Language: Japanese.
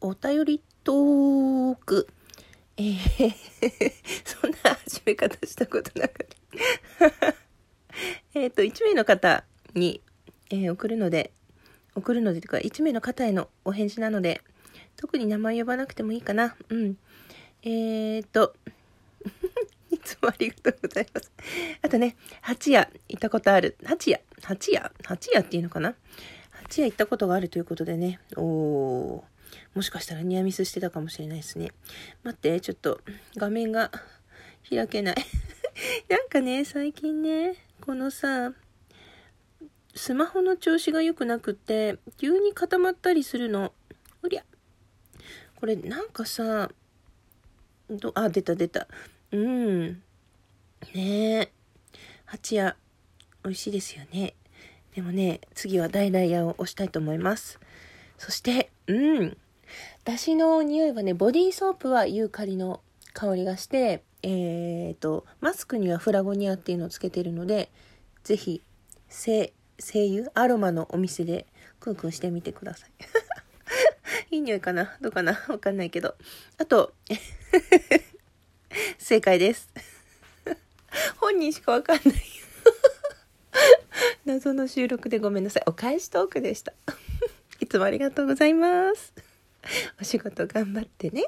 お便りトーク。えー、そんな始め方したことなかっ。えっと、1名の方に、えー、送るので、送るのでとか、1名の方へのお返事なので、特に名前呼ばなくてもいいかな。うん。えー、っと、いつもありがとうございます。あとね、八夜行ったことある。八夜八夜八夜っていうのかな？八夜行ったことがあるということでね。お。もしかしたらニアミスしてたかもしれないですね。待って、ちょっと画面が開けない なんかね、最近ね、このさ、スマホの調子が良くなくって、急に固まったりするの。おりゃ。これなんかさ、ど、あ、出た出た。うん。ねえ。八夜、美味しいですよね。でもね、次は大々屋を押したいと思います。そして、うん。だしの匂いはね、ボディーソープはユーカリの香りがして、えーと、マスクにはフラゴニアっていうのをつけてるので、ぜひ、精油アロマのお店でクンクンしてみてください。いい匂いかな？どうかな？わかんないけど。あと、正解です。本人しかわかんない。謎の収録でごめんなさい。お返しトークでした。いつもありがとうございます。お仕事頑張ってね。